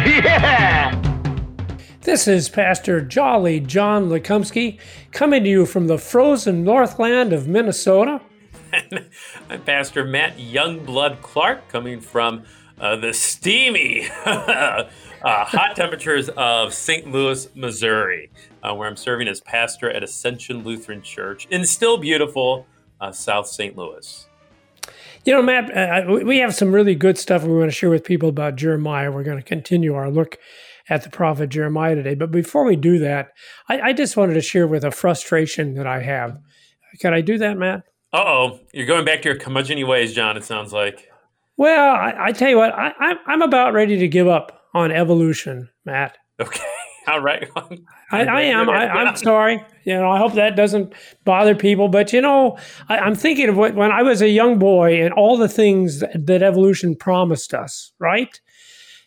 Yeah! This is Pastor Jolly John Lekumsky coming to you from the frozen northland of Minnesota. I'm Pastor Matt Youngblood Clark coming from uh, the steamy, uh, hot temperatures of St. Louis, Missouri, uh, where I'm serving as pastor at Ascension Lutheran Church in still beautiful uh, South St. Louis. You know, Matt, uh, we have some really good stuff we want to share with people about Jeremiah. We're going to continue our look at the prophet Jeremiah today. But before we do that, I, I just wanted to share with a frustration that I have. Can I do that, Matt? Uh oh, you're going back to your curmudgeon ways, John. It sounds like. Well, I, I tell you what, I, I'm I'm about ready to give up on evolution, Matt. Okay, all right. I, I am. I, I'm sorry. You know, I hope that doesn't bother people. But you know, I, I'm thinking of what, when I was a young boy and all the things that, that evolution promised us. Right?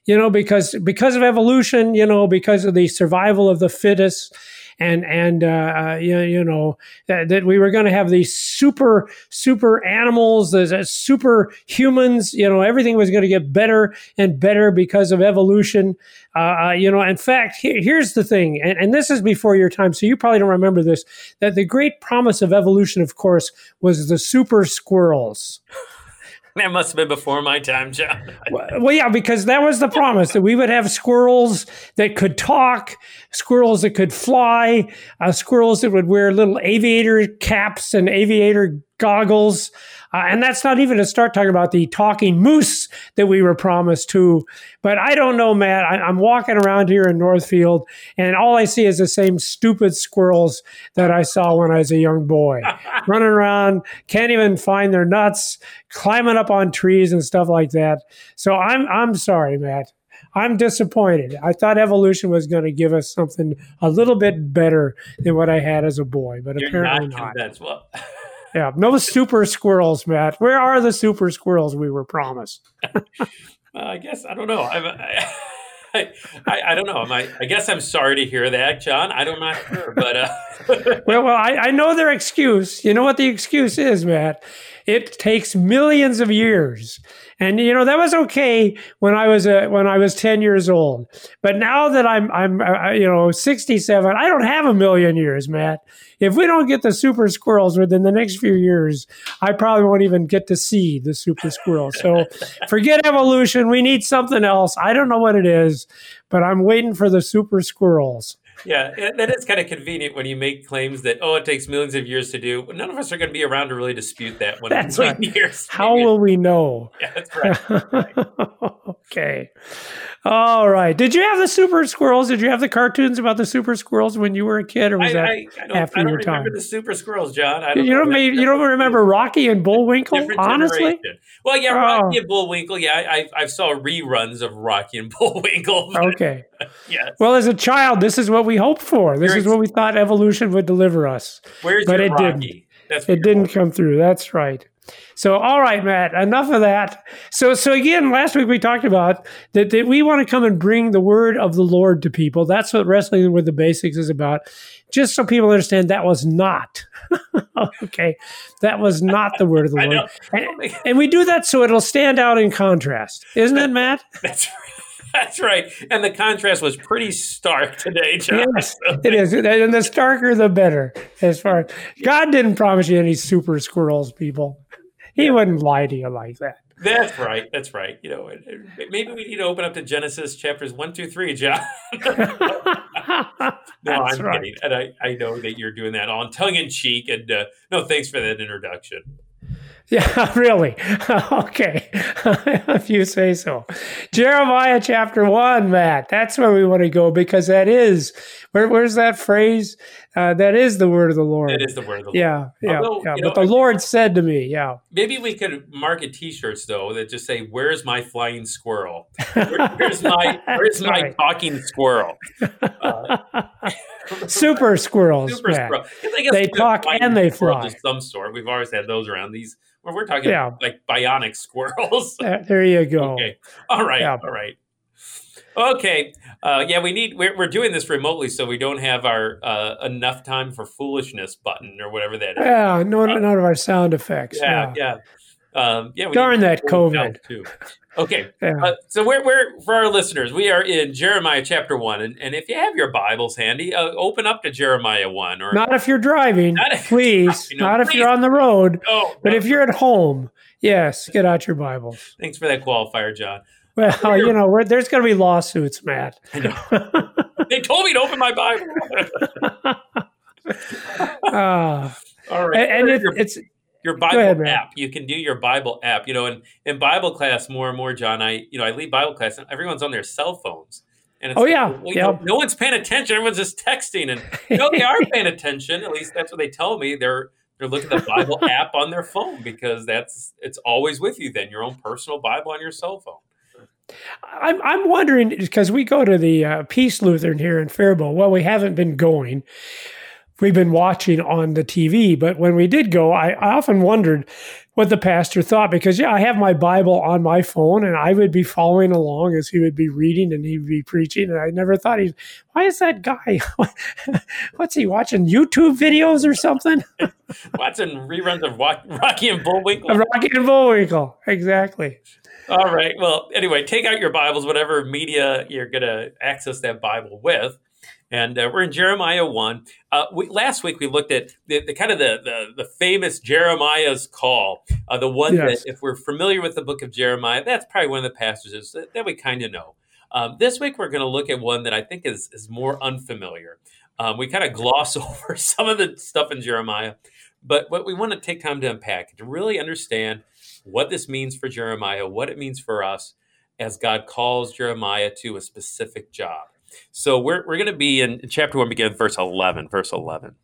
You know, because because of evolution, you know, because of the survival of the fittest, and and uh, you, you know that, that we were going to have these super super animals, the super humans. You know, everything was going to get better and better because of evolution. Uh, you know, in fact, here, here's the thing, and, and this is before your time, so you probably don't remember this. That the great promise of evolution, of course, was the super squirrels. That must have been before my time, John. well, yeah, because that was the promise that we would have squirrels that could talk, squirrels that could fly, uh, squirrels that would wear little aviator caps and aviator goggles. Uh, and that's not even to start talking about the talking moose that we were promised to. But I don't know, Matt. I, am walking around here in Northfield, and all I see is the same stupid squirrels that I saw when I was a young boy, running around, can't even find their nuts, climbing up on trees and stuff like that. So I'm I'm sorry, Matt. I'm disappointed. I thought evolution was going to give us something a little bit better than what I had as a boy, but You're apparently not. not. Convinced. Well, Yeah, no super squirrels, Matt. Where are the super squirrels we were promised? uh, I guess I don't know. I'm, I, I, I, don't know. I, I guess I'm sorry to hear that, John. I don't not sure, but uh... well, well, I, I know their excuse. You know what the excuse is, Matt? It takes millions of years, and you know that was okay when I was a, when I was ten years old. But now that I'm I'm uh, you know sixty seven, I don't have a million years, Matt. If we don't get the super squirrels within the next few years, I probably won't even get to see the super squirrels. So forget evolution. We need something else. I don't know what it is, but I'm waiting for the super squirrels. Yeah, that is kind of convenient when you make claims that oh, it takes millions of years to do. None of us are going to be around to really dispute that. When that's right. years. How will we know? Yeah, that's right. okay. All right. Did you have the super squirrels? Did you have the cartoons about the super squirrels when you were a kid, or was I, that I, I after I don't your remember time? the super squirrels, John. I don't you don't. You don't remember Rocky and Bullwinkle? Honestly. Well, yeah, Oh. Rocky and Bullwinkle. Yeah, I, I, I saw reruns of Rocky and Bullwinkle. Okay. yes. Well, as a child, this is what we hoped for. This You're is what we thought evolution would deliver us. Where's but it Rocky? didn't. It didn't come through. That's right. So, all right, Matt, enough of that. So, so again, last week we talked about that, that we want to come and bring the word of the Lord to people. That's what wrestling with the basics is about. Just so people understand that was not, okay, that was not the word of the Lord. And, and we do that so it'll stand out in contrast, isn't it, Matt? That's right. That's right. And the contrast was pretty stark today, John. Yes, it is. And the starker, the better. As far as God didn't promise you any super squirrels, people. He wouldn't lie to you like that. That's right. That's right. You know, maybe we need to open up to Genesis chapters one, two, three, John. no, That's I'm right. kidding, and I, I know that you're doing that all tongue in cheek. And uh, no, thanks for that introduction. Yeah, really. okay. if you say so. Jeremiah chapter 1, Matt. That's where we want to go because that is, where, where's that phrase? Uh, that is the word of the Lord. It is the word of the Lord. Yeah, yeah, Although, yeah. But know, the Lord said to me, yeah. Maybe we could market T-shirts though that just say "Where's my flying squirrel? Where- where's my Where's my right. talking squirrel?" Super squirrels, Super Matt. squirrel. 'Cause I guess They talk and they fly. Of some sort. We've always had those around. These, well, we're talking Yeah. like bionic squirrels. There you go. Okay. All right. Yeah. All right. Okay. Uh, yeah, we need. We're, we're doing this remotely, so we don't have our uh, enough time for foolishness button or whatever that is. Yeah, no, none of our sound effects. Yeah, Yeah. yeah. Um, yeah. we Darn that COVID. Too. Okay. Yeah. Uh, so we're, we're for our listeners, we are in Jeremiah chapter one, and, and if you have your Bibles handy, uh, open up to Jeremiah one. Or Not if you're driving, Not if- please. you know, not if you're on the road. oh, But no. if you're at home, yes, get out your Bibles. thanks for that qualifier, John. Well, you know, we're, there's going to be lawsuits, Matt. I know. they told me to open my Bible. Uh, All right, and and it, it's your Bible ahead, app. You can do your Bible app. You know, in, in Bible class, more and more, John. I you know I lead Bible class, and everyone's on their cell phones. And it's Oh, like, yeah, well, yeah. know, no one's paying attention. Everyone's just texting, and you know they are paying attention. At least that's what they tell me. They're they're looking at the Bible app on their phone because that's it's always with you. Then your own personal Bible on your cell phone. I'm I'm wondering because we go to the uh, Peace Lutheran here in Faribault. Well, we haven't been going. We've been watching on the TV, but when we did go, I, I often wondered what the pastor thought because yeah, I have my Bible on my phone and I would be following along as he would be reading and he'd be preaching, and I never thought he. Why is that guy? What's he watching? YouTube videos or something? Watching reruns of Rocky and Bullwinkle. Rocky and Bullwinkle, exactly. All right. Well, anyway, take out your Bibles, whatever media you're going to access that Bible with. And uh, we're in Jeremiah 1. Uh, we, last week we looked at the, the kind of the, the, the famous Jeremiah's call, uh, the one Yes. that, if we're familiar with the book of Jeremiah, that's probably one of the passages that, that we kind of know. Um, this week we're going to look at one that I think is, is more unfamiliar. Um, we kind of gloss over some of the stuff in Jeremiah, but what we want to take time to unpack to really understand what this means for Jeremiah, what it means for us as God calls Jeremiah to a specific job. So we're, we're going to be in, in chapter 1, begin verse 11. Verse 11.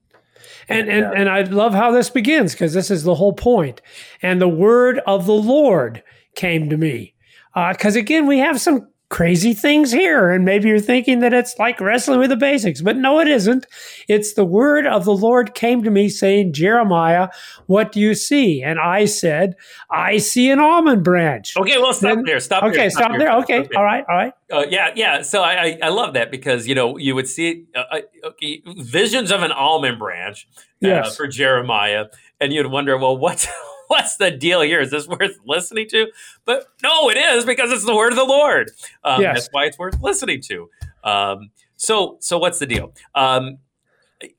And and, and I love how this begins because this is the whole point. And the word of the Lord came to me. Uh, because again, we have some crazy things here. And maybe you're thinking that it's like wrestling with the basics, but no, it isn't. It's the word of the Lord came to me saying, Jeremiah, what do you see? And I said, I see an almond branch. Okay, well, stop Then- there. Stop okay, there. stop there. Okay, all right, all right. Uh, yeah, yeah. So I, I, I love that because you know you would see uh, uh, okay, visions of an almond branch uh, Yes. for Jeremiah, and you'd wonder, well, what's what's the deal here? Is this worth listening to? But no, it is because it's the word of the Lord. Um, Yes. That's why it's worth listening to. Um, so, so what's the deal? Um,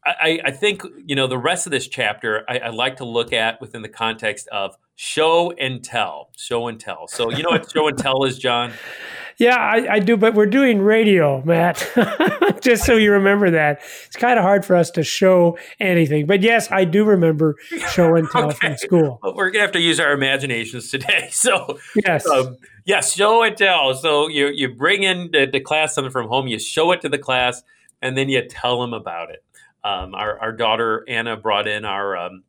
I, I think you know the rest of this chapter. I, I like to look at within the context of show and tell, show and tell. So you know what show and tell is, John. Yeah, I, I do, but we're doing radio, Matt. Just so you remember that. It's kind of hard for us to show anything. But yes, I do remember show and tell from school. But we're gonna have to use our imaginations today. So, Yes. um, yes, show and tell. So you you bring in the, the class something from home, you show it to the class, and then you tell them about it. Um, our our daughter Anna brought in our um,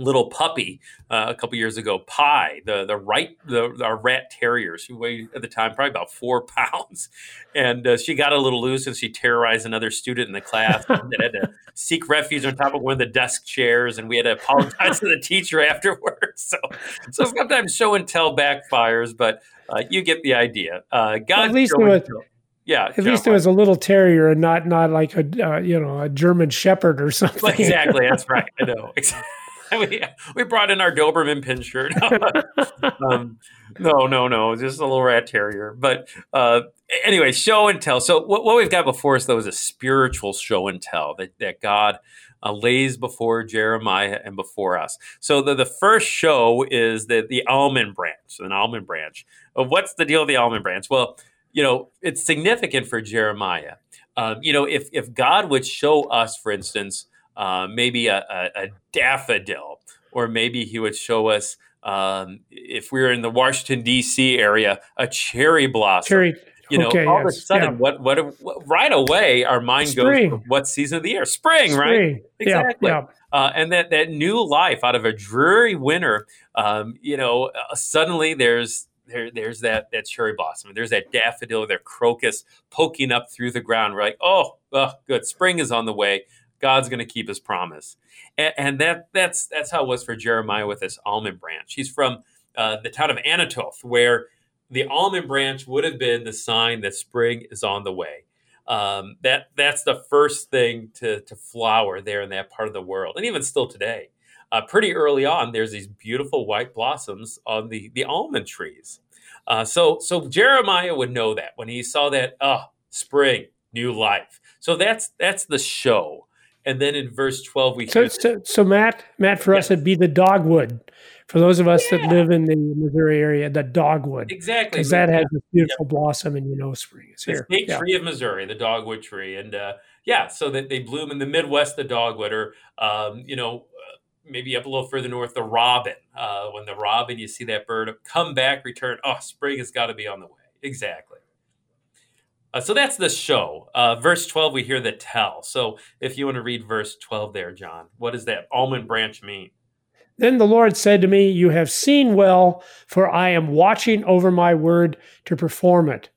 little puppy uh, a couple years ago, Pie, the the right the our rat terrier. She weighed at the time probably about four pounds, and uh, she got a little loose and she terrorized another student in the class that had to seek refuge on top of one of the desk chairs, and we had to apologize to the teacher afterwards. So, so sometimes show and tell backfires, but uh, you get the idea. Uh, God, At least it and was- tell. yeah, At least it was a little terrier and not not like a uh, you know a German Shepherd or something. exactly. That's right. I know. Exactly. We, we brought in our Doberman pinscher. um, no, no, no, just a little rat terrier. But uh, anyway, show and tell. So what, what we've got before us, though, is a spiritual show and tell that, that God uh, lays before Jeremiah and before us. So the, the first show is the, the almond branch, an almond branch. Uh, what's the deal with the almond branch? Well, you know, it's significant for Jeremiah. Um, you know, if, if God would show us, for instance, uh, maybe a, a, a daffodil, or maybe he would show us Um, if we are in the Washington D.C. area, a cherry blossom. Cherry. You know, Okay, all of a sudden, yeah. what, what, what, right away, our mind Spring. goes what season of the year? Spring, right? Spring. Exactly. Yeah, Uh, and that, that new life out of a dreary winter, um, you know, uh, suddenly there's there, there's that that cherry blossom, there's that daffodil, that crocus poking up through the ground. We're like, oh, oh good, spring is on the way. God's going to keep His promise, and, and that that's that's how it was for Jeremiah with this almond branch. He's from uh, the town of Anathoth, where the almond branch would have been the sign that spring is on the way. Um, that that's the first thing to to flower there in that part of the world, and even still today. Uh, pretty early on, there's these beautiful white blossoms on the the almond trees. Uh, so so Jeremiah would know that when he saw that, oh, spring, new life. So that's that's the show. And then in verse twelve, we So, hear so, so Matt, Matt, for us, it'd be the dogwood. For those of us that live in the Missouri area, the dogwood, exactly because that has this beautiful blossom, and you know spring is the here. state Yeah. tree of Missouri, the dogwood tree, and uh, yeah, so that they bloom in the Midwest, the dogwood, or um, you know, uh, maybe up a little further north, the robin. Uh, when the robin, you see that bird come back, return. Oh, spring has got to be on the way. Exactly. Uh, so that's the show. Uh, verse 12, we hear the tell. So if you want to read verse 12 there, John, what does that almond branch mean? Then the Lord said to me, You have seen well, for I am watching over my word to perform it.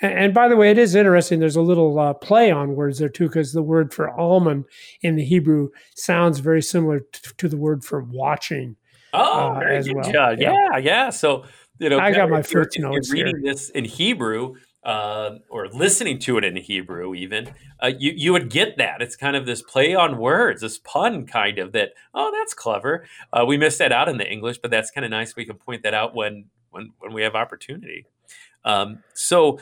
And, and by the way, it is interesting. There's a little uh, play on words there too, because the word for almond in the Hebrew sounds very similar t- to the word for watching. Oh, uh, as well. Yeah. Yeah, yeah. So, you know, I got my first notes reading this in Hebrew uh, or listening to it in Hebrew, even uh, you you would get that. It's kind of this play on words, this pun kind of that. Oh, that's clever. Uh, we missed that out in the English, but that's kind of nice. We can point that out when when when we have opportunity. Um, so.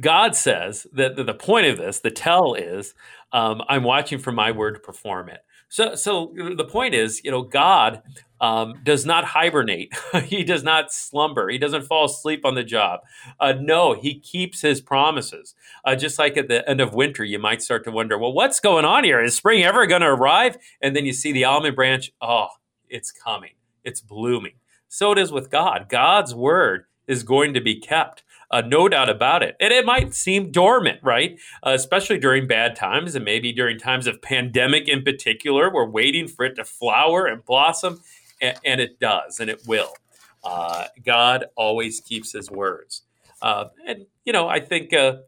God says that the, the point of this, the tell is, um, I'm watching for my word to perform it. So, so the point is, you know, God um, does not hibernate. he does not slumber. He doesn't fall asleep on the job. Uh, no, he keeps his promises. Uh, just like at the end of winter, you might start to wonder, well, what's going on here? Is spring ever going to arrive? And then you see the almond branch. Oh, it's coming. It's blooming. So it is with God. God's word is going to be kept. Uh, no doubt about it. And it might seem dormant, right? Uh, especially during bad times and maybe during times of pandemic in particular. We're waiting for it to flower and blossom, and, and it does, and it will. Uh, God always keeps his words. Uh, and, you know, I think, uh,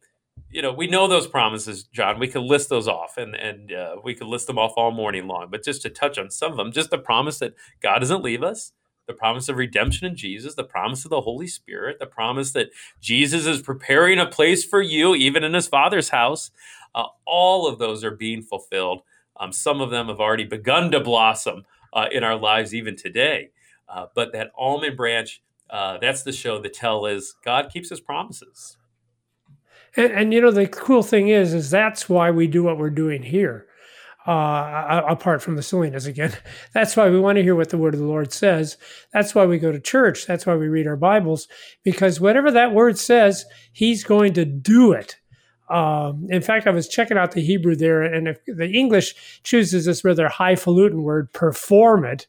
you know, we know those promises, John. We could list those off and, and uh, we could list them off all morning long. But just to touch on some of them, just the promise that God doesn't leave us, the promise of redemption in Jesus, the promise of the Holy Spirit, the promise that Jesus is preparing a place for you, even in his Father's house. Uh, all of those are being fulfilled. Um, some of them have already begun to blossom uh, in our lives, even today. Uh, but that almond branch, uh, that's the show. The tell is God keeps his promises. And, and you know the cool thing is, is that's why we do what we're doing here. Uh, apart from the silliness again, that's why we want to hear what the word of the Lord says. That's why we go to church. That's why we read our Bibles because whatever that word says, He's going to do it. Um, in fact, I was checking out the Hebrew there, and if the English chooses this rather highfalutin word, perform it,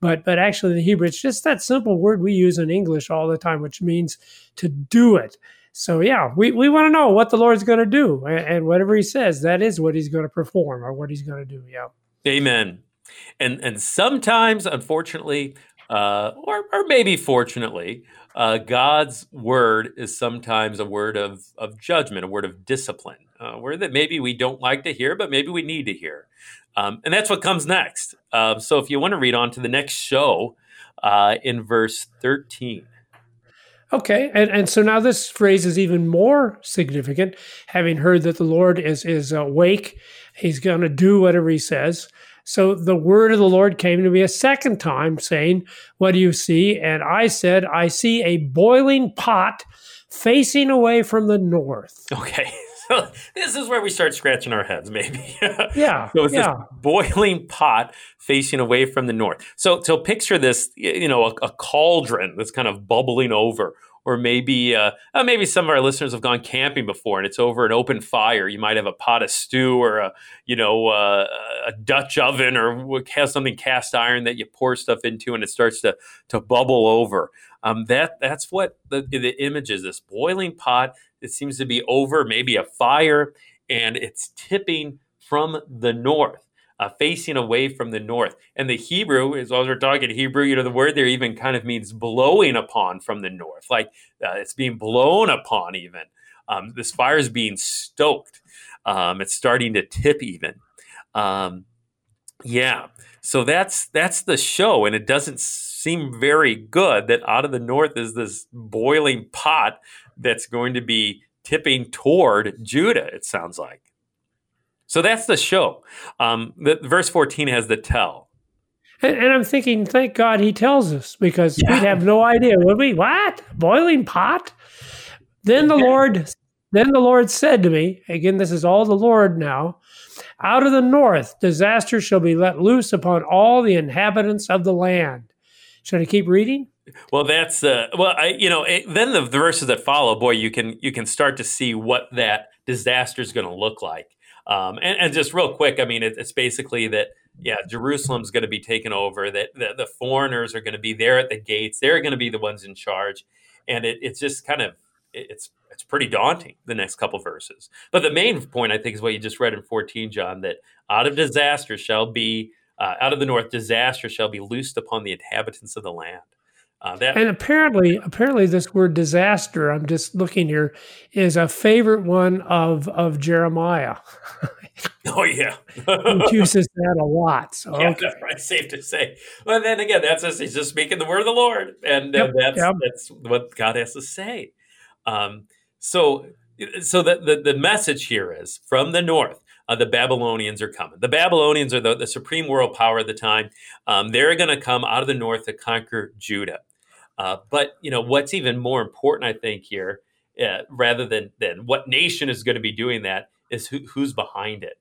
but but actually the Hebrew, it's just that simple word we use in English all the time, which means to do it. So yeah, we, we want to know what the Lord's going to do, and, whatever He says, that is what He's going to perform or what He's going to do. Yeah. Amen. And and sometimes, unfortunately, uh, or or maybe fortunately, uh, God's word is sometimes a word of of judgment, a word of discipline, a word that maybe we don't like to hear, but maybe we need to hear. Um, and that's what comes next. Uh, so if you want to read on to the next show uh, in verse thirteen. Okay, and, and so now this phrase is even more significant, having heard that the Lord is is awake, He's going to do whatever He says. So the word of the Lord came to me a second time, saying, "What do you see?" And I said, "I see a boiling pot facing away from the north." Okay, so this is where we start scratching our heads, maybe. Yeah, So it's yeah. this boiling pot facing away from the north. So so picture this, you know, a, a cauldron that's kind of bubbling over, or maybe uh, uh, maybe some of our listeners have gone camping before, and it's over an open fire. You might have a pot of stew or a you know uh, a Dutch oven or have something cast iron that you pour stuff into, and it starts to to bubble over. Um, that that's what the, the image is. This boiling pot. It seems to be over maybe a fire, and it's tipping from the north uh, facing away from the north. And the Hebrew, as long as we're talking Hebrew, you know, the word there even kind of means blowing upon from the north, like uh, it's being blown upon even. Um, this fire is being stoked. Um, it's starting to tip even. Um, yeah, so that's that's the show, and it doesn't seem very good that out of the north is this boiling pot that's going to be tipping toward Judah. It sounds like. So that's the show. Um, the, verse 14 has the tell. And, and, I'm thinking, thank God he tells us because yeah. we'd have no idea, would we? What? Boiling pot? Then the yeah. Lord, then the Lord said to me, again, this is all the Lord now, out of the north, disaster shall be let loose upon all the inhabitants of the land. Should I keep reading? Well, that's uh, well, I, you know, it, then the, the verses that follow, boy, you can you can start to see what that disaster is going to look like. Um, and, and, just real quick, I mean, it, it's basically that, yeah, Jerusalem's going to be taken over, that the, foreigners are going to be there at the gates. They're going to be the ones in charge. And it, it's just kind of, it's, it's pretty daunting, the next couple verses. But the main point, I think, is what you just read in 14, John, that out of disaster shall be, uh, out of the north, disaster shall be loosed upon the inhabitants of the land. Uh, that, and apparently, apparently, this word "disaster" I'm just looking here is a favorite one of of Jeremiah. oh yeah, he uses that a lot. So yeah, okay. that's right. Safe to say. But then again, that's just, he's just speaking the word of the Lord, and uh, yep, that's yep. that's what God has to say. Um, so, so the, the the message here is from the north. Uh, the Babylonians are coming. The Babylonians are the, the supreme world power at the time. Um, they're going to come out of the north to conquer Judah. Uh, but you know what's even more important, I think, here, uh, rather than than what nation is going to be doing that, is who, who's behind it.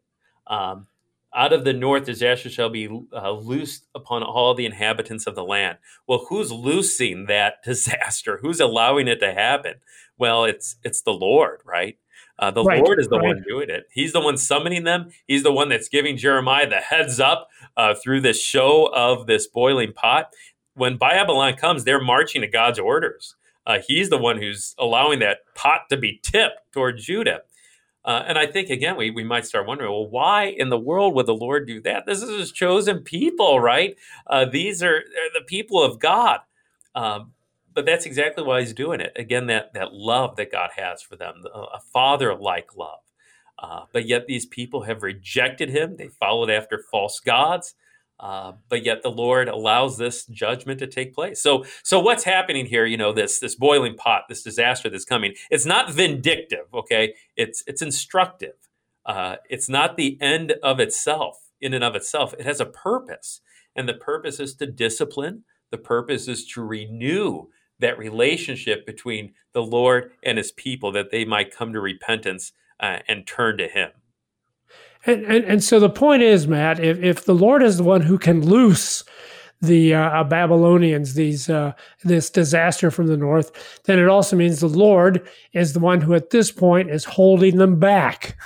Um, out of the north, disaster shall be uh, loosed upon all the inhabitants of the land. Well, who's loosing that disaster? Who's allowing it to happen? Well, it's it's the Lord, right? Uh, the right, Lord is the right. one doing it. He's the one summoning them. He's the one that's giving Jeremiah the heads up uh, through this show of this boiling pot when Babylon comes, they're marching to God's orders. Uh, he's the one who's allowing that pot to be tipped toward Judah. Uh, and I think again, we, we might start wondering, well, why in the world would the Lord do that? This is His chosen people, right? Uh, these are the people of God. Um, but that's exactly why He's doing it. Again, that that love that God has for them, a father-like love. Uh, but yet these people have rejected Him. They followed after false gods. Uh, but yet the Lord allows this judgment to take place. So, so what's happening here? You know, this this boiling pot, this disaster that's coming. It's not vindictive, okay? It's it's instructive. Uh, it's not the end of itself in and of itself. It has a purpose, and the purpose is to discipline. The purpose is to renew that relationship between the Lord and His people, that they might come to repentance uh, and turn to Him. And, and, and so the point is, Matt, if, if the Lord is the one who can loose the uh, Babylonians, these uh, this disaster from the north, then it also means the Lord is the one who, at this point, is holding them back.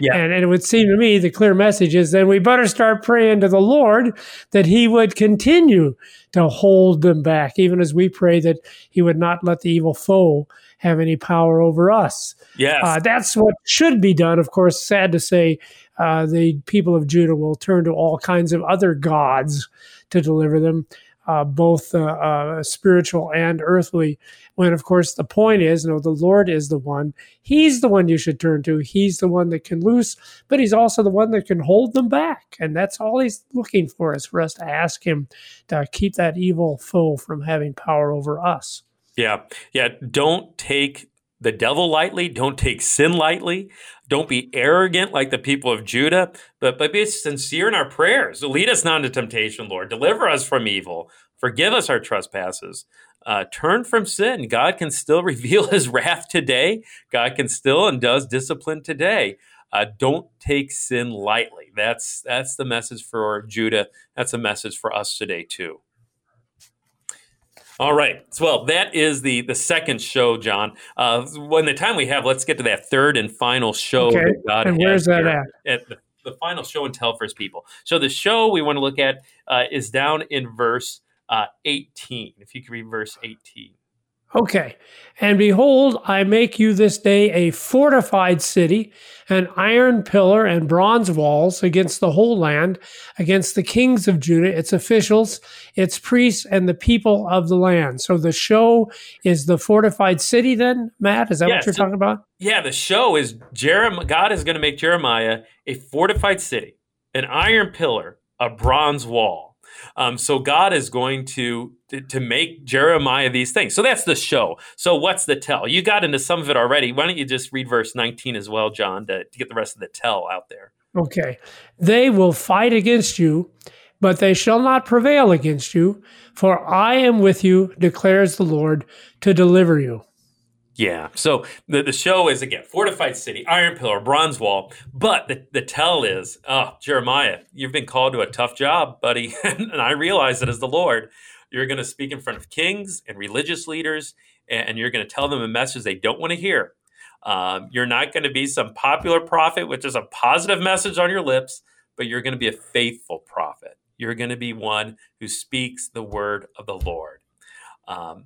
Yeah. And, and it would seem to me the clear message is then we better start praying to the Lord that He would continue to hold them back, even as we pray that He would not let the evil foe have any power over us. Yes. Uh, that's what should be done. Of course, sad to say, uh, the people of Judah will turn to all kinds of other gods to deliver them, uh, both uh, uh, spiritual and earthly. When, of course, the point is, no, the Lord is the one. He's the one you should turn to. He's the one that can loose, but He's also the one that can hold them back. And that's all He's looking for is for us to ask Him to keep that evil foe from having power over us. Yeah. Yeah. Don't take the devil lightly. Don't take sin lightly. Don't be arrogant like the people of Judah, but, but be sincere in our prayers. Lead us not into temptation, Lord. Deliver us from evil. Forgive us our trespasses. Uh, turn from sin. God can still reveal his wrath today. God can still and does discipline today. Uh, don't take sin lightly. That's that's the message for Judah. That's a message for us today too. All right. So, well, that is the the second show, John. Uh, when the time we have, let's get to that third and final show Okay. And where's that at? At the, the final show and tell for His people. So, the show we want to look at uh, is down in verse uh, 18. If you could read verse 18. Okay. And behold, I make you this day a fortified city, an iron pillar and bronze walls against the whole land, against the kings of Judah, its officials, its priests, and the people of the land. So the show is the fortified city, then, Matt? Is that Yeah, what you're so- talking about? Yeah, the show is Jeremiah. God is going to make Jeremiah a fortified city, an iron pillar, a bronze wall. Um, so God is going to, to to make Jeremiah these things. So that's the show. So what's the tell? You got into some of it already. Why don't you just read verse 19 as well, John, to, to get the rest of the tell out there? Okay. They will fight against you, but they shall not prevail against you, for I am with you, declares the Lord, to deliver you. Yeah. So the, the show is again fortified city, iron pillar, bronze wall. But the, the tell is, oh, Jeremiah, you've been called to a tough job, buddy. and I realize that as the Lord, you're going to speak in front of kings and religious leaders, and, and you're going to tell them a message they don't want to hear. Um, you're not going to be some popular prophet with just a positive message on your lips, but you're going to be a faithful prophet. You're going to be one who speaks the word of the Lord. Um,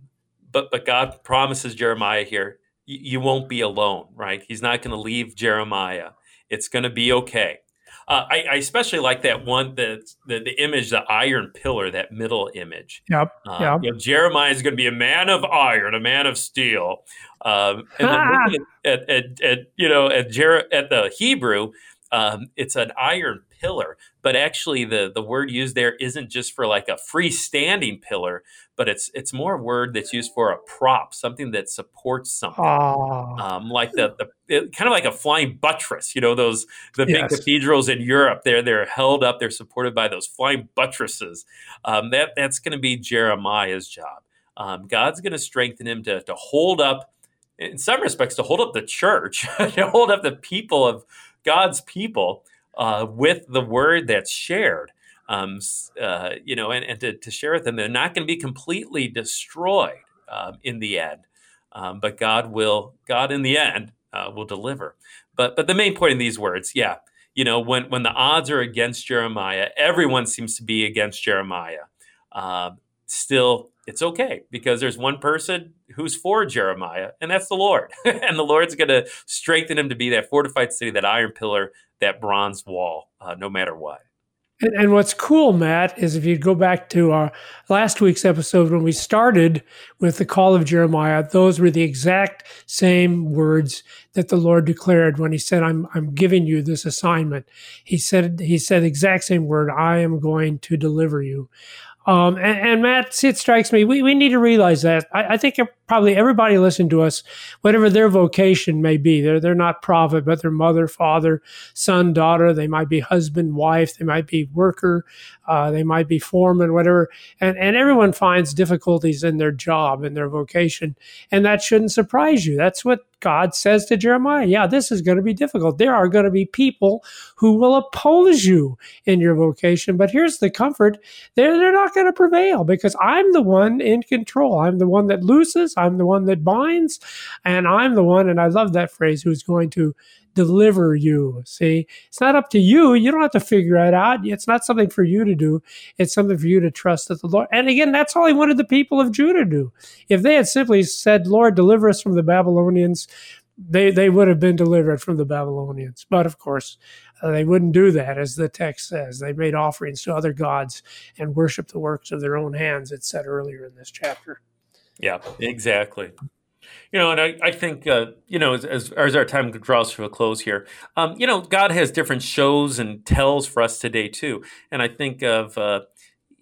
but but God promises Jeremiah here, you, won't be alone, right? He's not going to leave Jeremiah. It's going to be okay. Uh, I, I especially like that one, the, the the image, the iron pillar, that middle image. Yep. Uh, Yep. you know, Jeremiah is going to be a man of iron, a man of steel. Um, and then looking at, at, at, you know at, Jer- at the Hebrew, um, it's an iron pillar, but actually the the word used there isn't just for like a freestanding pillar, but it's it's more a word that's used for a prop, something that supports something. Ah, Um, like the, the it, kind of like a flying buttress, you know those the big Yes. cathedrals in Europe. They're they're held up, they're supported by those flying buttresses. Um, that that's going to be Jeremiah's job. Um, God's going to strengthen him to to hold up, in some respects, to hold up the church, to hold up the people of God's people uh, with the word that's shared. Um, uh, you know, and, and to, to share with them, they're not going to be completely destroyed um, in the end, um, but God will, God in the end uh, will deliver. But but the main point in these words, yeah, you know, when when the odds are against Jeremiah, everyone seems to be against Jeremiah. Um, still, it's okay because there's one person who's for Jeremiah, and that's the Lord. and the Lord's going to strengthen him to be that fortified city, that iron pillar, that bronze wall, uh, no matter what. and, and what's cool, Matt, is if you go back to our last week's episode when we started with the call of Jeremiah, those were the exact same words that the Lord declared when He said, "I'm I'm giving you this assignment." He said He said the exact same word, "I am going to deliver you." Um, and, and Matt, it strikes me we, we need to realize that. I, I think probably everybody listening to us, whatever their vocation may be, they're they're not prophet, but they're mother, father, son, daughter. They might be husband, wife. They might be worker. Uh, they might be foreman, whatever. And and everyone finds difficulties in their job and their vocation, and that shouldn't surprise you. That's what God says to Jeremiah. Yeah, this is going to be difficult. There are going to be people who will oppose you in your vocation, but here's the comfort: they're they're not going to prevail because I'm the one in control. I'm the one that looses. I'm the one that binds, and I'm the one. And I love that phrase: who's going to deliver you. See, it's not up to you. You don't have to figure it out. It's not something for you to do. It's something for you to trust that the Lord. And again, that's all he wanted the people of Judah to do. If they had simply said, Lord, deliver us from the Babylonians, they, they would have been delivered from the Babylonians. But of course, uh, they wouldn't do that, as the text says. They made offerings to other gods and worshiped the works of their own hands, it said earlier in this chapter. Yeah, exactly. You know, and I, I think, uh, you know, as, as, as our time draws to a close here, um, you know, God has different shows and tells for us today, too. And I think of, uh,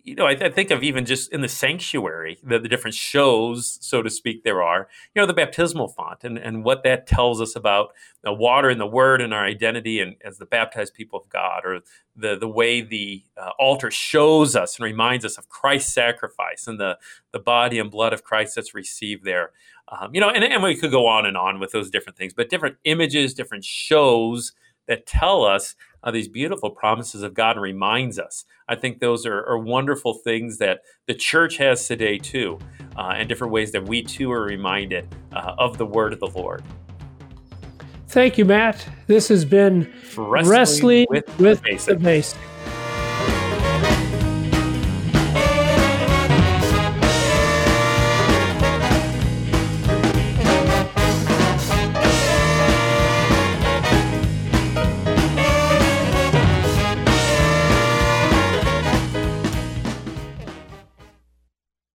you know, I, th- I think of even just in the sanctuary, the, the different shows, so to speak, there are, you know, the baptismal font and, and what that tells us about the water and the word and our identity and as the baptized people of God, or the, the way the uh, altar shows us and reminds us of Christ's sacrifice and the, the body and blood of Christ that's received there. Um, you know, and, and we could go on and on with those different things, but different images, different shows that tell us uh, these beautiful promises of God reminds us. I think those are, are wonderful things that the church has today too, uh, and different ways that we too are reminded uh, of the word of the Lord. Thank you, Matt. This has been Wrestling Wrestling with with, the Basics. the Basics.